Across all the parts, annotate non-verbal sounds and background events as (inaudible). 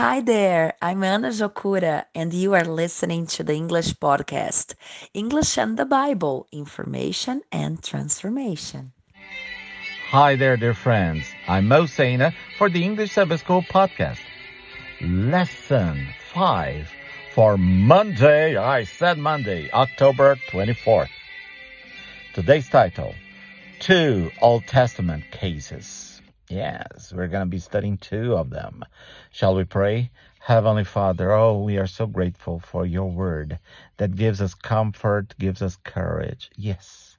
Hi there, I'm Ana Jokura, and you are listening to the English podcast English and the Bible Information and Transformation. Hi there, dear friends. I'm Mo Saina for the English Sabbath School podcast. Lesson 5 for Monday, I said Monday, October 24th. Today's title Two Old Testament Cases. Yes, we're going to be studying two of them. Shall we pray? Heavenly Father, oh, we are so grateful for your word that gives us comfort, gives us courage. Yes.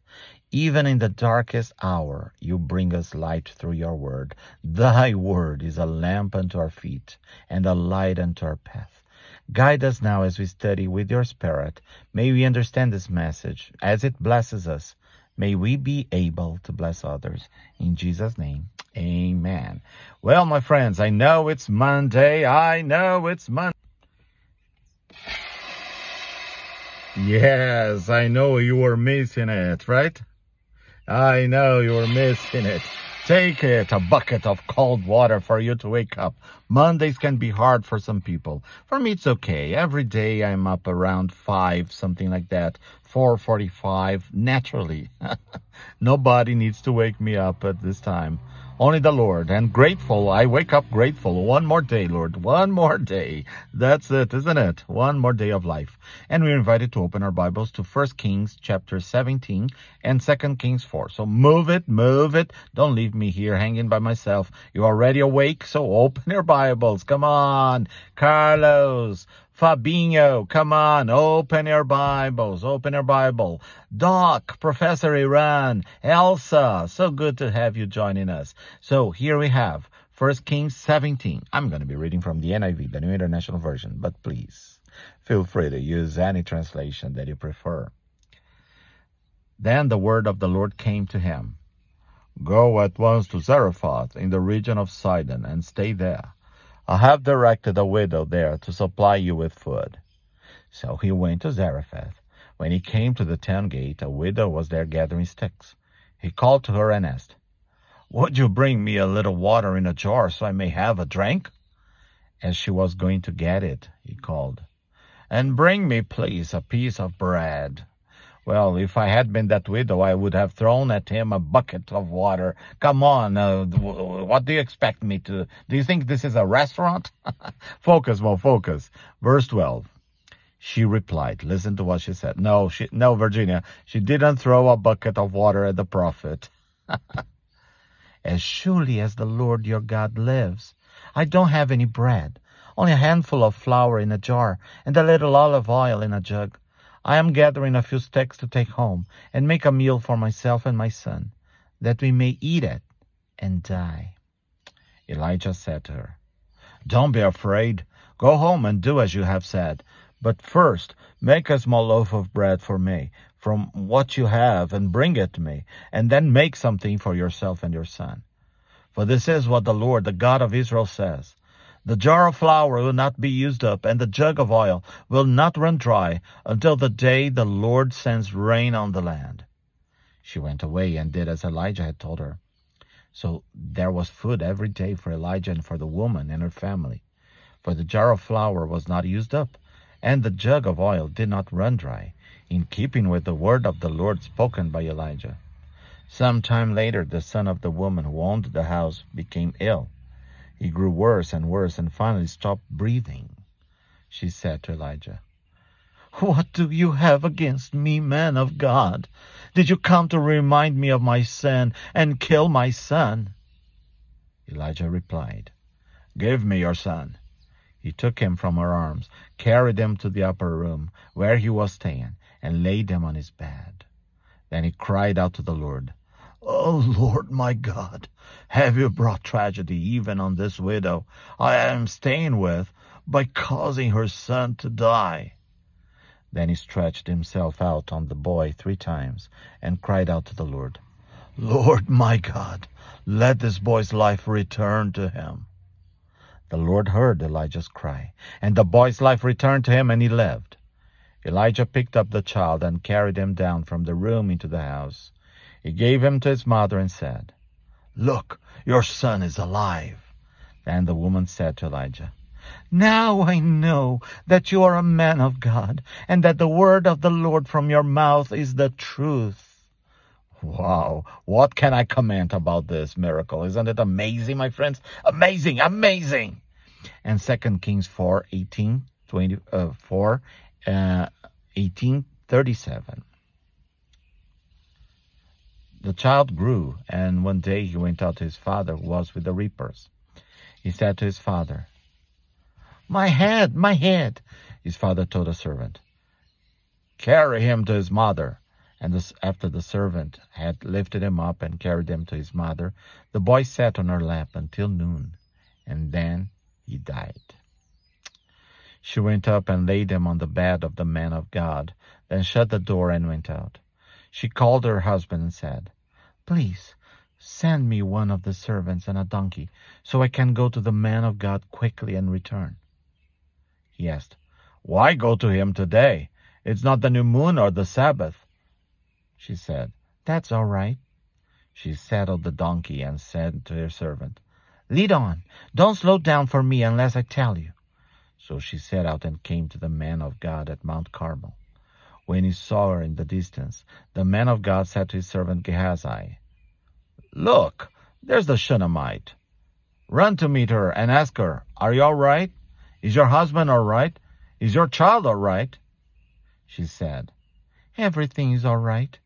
Even in the darkest hour, you bring us light through your word. Thy word is a lamp unto our feet and a light unto our path. Guide us now as we study with your spirit. May we understand this message as it blesses us. May we be able to bless others. In Jesus' name, Amen. Well, my friends, I know it's Monday. I know it's Monday. Yes, I know you were missing it, right? I know you were missing it. Take it, a bucket of cold water for you to wake up. Mondays can be hard for some people. For me, it's okay. Every day I'm up around 5, something like that. 4.45, naturally. (laughs) Nobody needs to wake me up at this time. Only the Lord. And grateful. I wake up grateful. One more day, Lord. One more day. That's it, isn't it? One more day of life. And we're invited to open our Bibles to 1 Kings chapter 17 and 2 Kings 4. So move it, move it. Don't leave me here hanging by myself. You're already awake, so open your Bibles. Come on. Carlos. Fabinho, come on, open your Bibles, open your Bible. Doc, Professor Iran, Elsa, so good to have you joining us. So here we have 1 Kings 17. I'm going to be reading from the NIV, the New International Version, but please feel free to use any translation that you prefer. Then the word of the Lord came to him. Go at once to Zarephath in the region of Sidon and stay there. I have directed a widow there to supply you with food. So he went to Zarephath. When he came to the town gate, a widow was there gathering sticks. He called to her and asked, Would you bring me a little water in a jar so I may have a drink? As she was going to get it, he called, And bring me, please, a piece of bread. Well, if I had been that widow, I would have thrown at him a bucket of water. Come on, uh, what do you expect me to? Do you think this is a restaurant? (laughs) focus, well, focus. Verse 12. She replied, listen to what she said. No, she, no, Virginia, she didn't throw a bucket of water at the prophet. (laughs) as surely as the Lord your God lives, I don't have any bread, only a handful of flour in a jar and a little olive oil in a jug. I am gathering a few sticks to take home and make a meal for myself and my son, that we may eat it and die. Elijah said to her, Don't be afraid. Go home and do as you have said. But first, make a small loaf of bread for me from what you have and bring it to me, and then make something for yourself and your son. For this is what the Lord, the God of Israel, says. The jar of flour will not be used up, and the jug of oil will not run dry until the day the Lord sends rain on the land. She went away and did as Elijah had told her. So there was food every day for Elijah and for the woman and her family. For the jar of flour was not used up, and the jug of oil did not run dry, in keeping with the word of the Lord spoken by Elijah. Some time later, the son of the woman who owned the house became ill he grew worse and worse and finally stopped breathing. She said to Elijah, What do you have against me, man of God? Did you come to remind me of my sin and kill my son? Elijah replied, Give me your son. He took him from her arms, carried him to the upper room where he was staying, and laid him on his bed. Then he cried out to the Lord, Oh Lord my God, have you brought tragedy even on this widow I am staying with by causing her son to die? Then he stretched himself out on the boy three times and cried out to the Lord, Lord my God, let this boy's life return to him. The Lord heard Elijah's cry, and the boy's life returned to him and he lived. Elijah picked up the child and carried him down from the room into the house. He gave him to his mother and said, Look, your son is alive. Then the woman said to Elijah, Now I know that you are a man of God, and that the word of the Lord from your mouth is the truth. Wow, what can I comment about this miracle? Isn't it amazing, my friends? Amazing, amazing. And Second Kings 4, 18, 24, uh, 18, 37. The child grew, and one day he went out to his father, who was with the reapers. He said to his father, My head, my head, his father told a servant. Carry him to his mother. And this, after the servant had lifted him up and carried him to his mother, the boy sat on her lap until noon, and then he died. She went up and laid him on the bed of the man of God, then shut the door and went out. She called her husband and said, Please, send me one of the servants and a donkey, so I can go to the man of God quickly and return. He asked, Why go to him today? It's not the new moon or the Sabbath. She said, That's all right. She saddled the donkey and said to her servant, Lead on. Don't slow down for me unless I tell you. So she set out and came to the man of God at Mount Carmel. When he saw her in the distance, the man of God said to his servant Gehazi, Look, there's the Shunammite. Run to meet her and ask her, Are you all right? Is your husband all right? Is your child all right? She said, Everything is all right.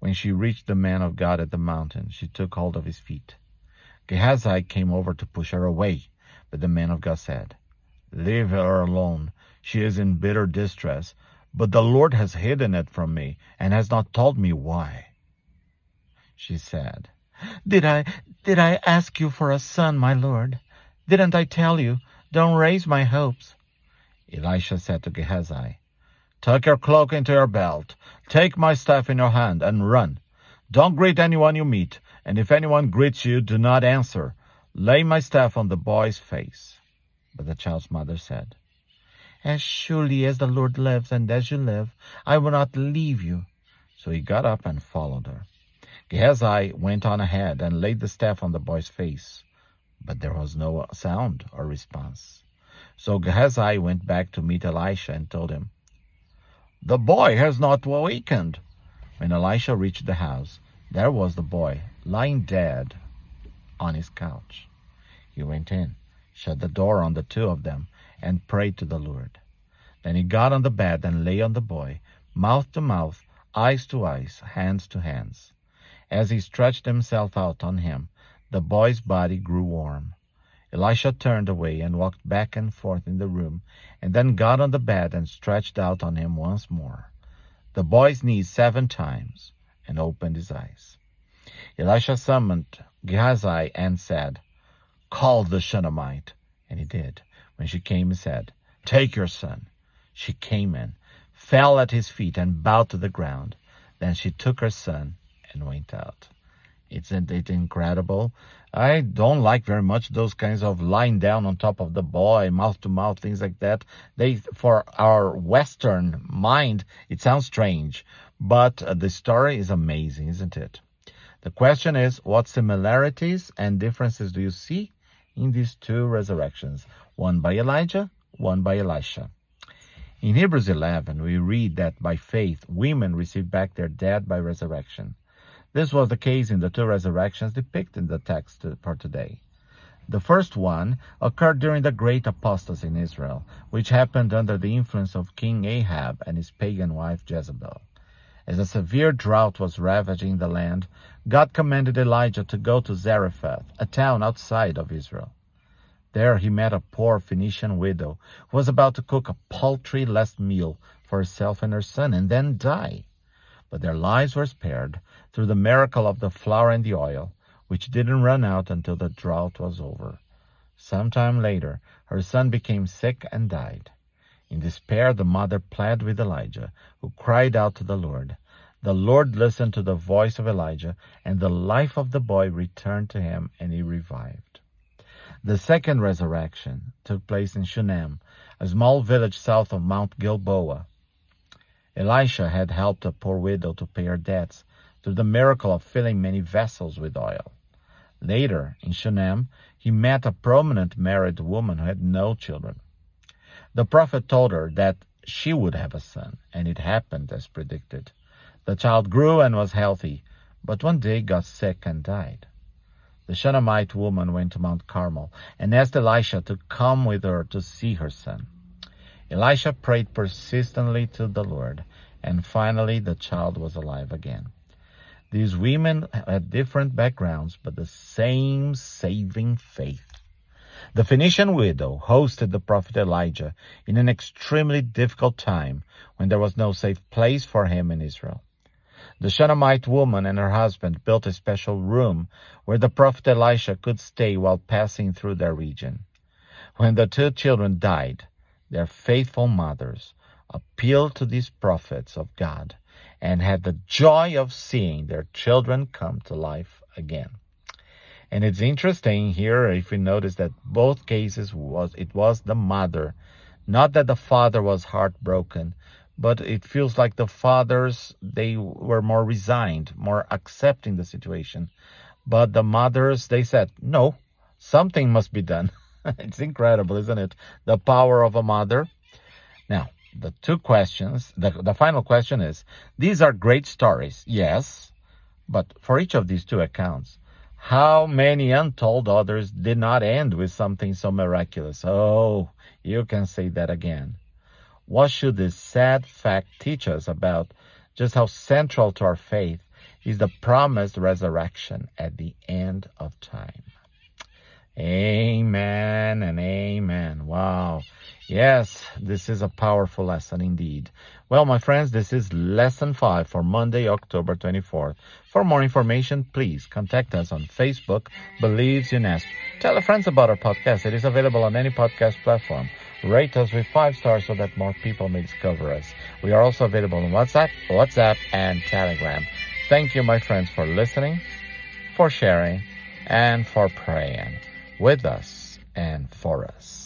When she reached the man of God at the mountain, she took hold of his feet. Gehazi came over to push her away, but the man of God said, Leave her alone. She is in bitter distress, but the Lord has hidden it from me and has not told me why. She said, Did I, did I ask you for a son, my Lord? Didn't I tell you, don't raise my hopes? Elisha said to Gehazi, Tuck your cloak into your belt, take my staff in your hand, and run. Don't greet anyone you meet, and if anyone greets you, do not answer. Lay my staff on the boy's face. But the child's mother said, as surely as the Lord lives and as you live, I will not leave you. So he got up and followed her. Gehazi went on ahead and laid the staff on the boy's face, but there was no sound or response. So Gehazi went back to meet Elisha and told him, The boy has not awakened. When Elisha reached the house, there was the boy lying dead on his couch. He went in, shut the door on the two of them, and prayed to the Lord. Then he got on the bed and lay on the boy, mouth to mouth, eyes to eyes, hands to hands. As he stretched himself out on him, the boy's body grew warm. Elisha turned away and walked back and forth in the room, and then got on the bed and stretched out on him once more. The boy sneezed seven times and opened his eyes. Elisha summoned Gehazi and said, Call the Shunammite. And he did. When she came, he said, Take your son. She came in, fell at his feet, and bowed to the ground. Then she took her son went out. Isn't it incredible? I don't like very much those kinds of lying down on top of the boy, mouth to mouth, things like that. They, for our Western mind, it sounds strange, but uh, the story is amazing, isn't it? The question is, what similarities and differences do you see in these two resurrections? one by Elijah, one by Elisha. In Hebrews 11, we read that by faith, women received back their dead by resurrection. This was the case in the two resurrections depicted in the text for today. The first one occurred during the great apostasy in Israel, which happened under the influence of King Ahab and his pagan wife Jezebel. As a severe drought was ravaging the land, God commanded Elijah to go to Zarephath, a town outside of Israel. There he met a poor Phoenician widow who was about to cook a paltry last meal for herself and her son and then die. But their lives were spared through the miracle of the flour and the oil, which didn't run out until the drought was over. Some time later, her son became sick and died. In despair, the mother pled with Elijah, who cried out to the Lord. The Lord listened to the voice of Elijah, and the life of the boy returned to him, and he revived. The second resurrection took place in Shunem, a small village south of Mount Gilboa. Elisha had helped a poor widow to pay her debts through the miracle of filling many vessels with oil. Later, in Shunem, he met a prominent married woman who had no children. The prophet told her that she would have a son, and it happened as predicted. The child grew and was healthy, but one day got sick and died. The Shunammite woman went to Mount Carmel and asked Elisha to come with her to see her son. Elisha prayed persistently to the Lord, and finally the child was alive again. These women had different backgrounds, but the same saving faith. The Phoenician widow hosted the prophet Elijah in an extremely difficult time when there was no safe place for him in Israel. The Shunammite woman and her husband built a special room where the prophet Elisha could stay while passing through their region. When the two children died, their faithful mothers appealed to these prophets of God and had the joy of seeing their children come to life again. And it's interesting here if we notice that both cases was it was the mother, not that the father was heartbroken, but it feels like the fathers they were more resigned, more accepting the situation. But the mothers they said, "No, something must be done." (laughs) (laughs) it's incredible, isn't it? The power of a mother. Now, the two questions, the, the final question is, these are great stories, yes, but for each of these two accounts, how many untold others did not end with something so miraculous? Oh, you can say that again. What should this sad fact teach us about just how central to our faith is the promised resurrection at the end of time? Amen and amen. Wow. Yes, this is a powerful lesson indeed. Well, my friends, this is lesson five for Monday, October 24th. For more information, please contact us on Facebook, Believes UNESCO. Tell a friends about our podcast. It is available on any podcast platform. Rate us with five stars so that more people may discover us. We are also available on WhatsApp, WhatsApp, and Telegram. Thank you, my friends, for listening, for sharing, and for praying with us and for us.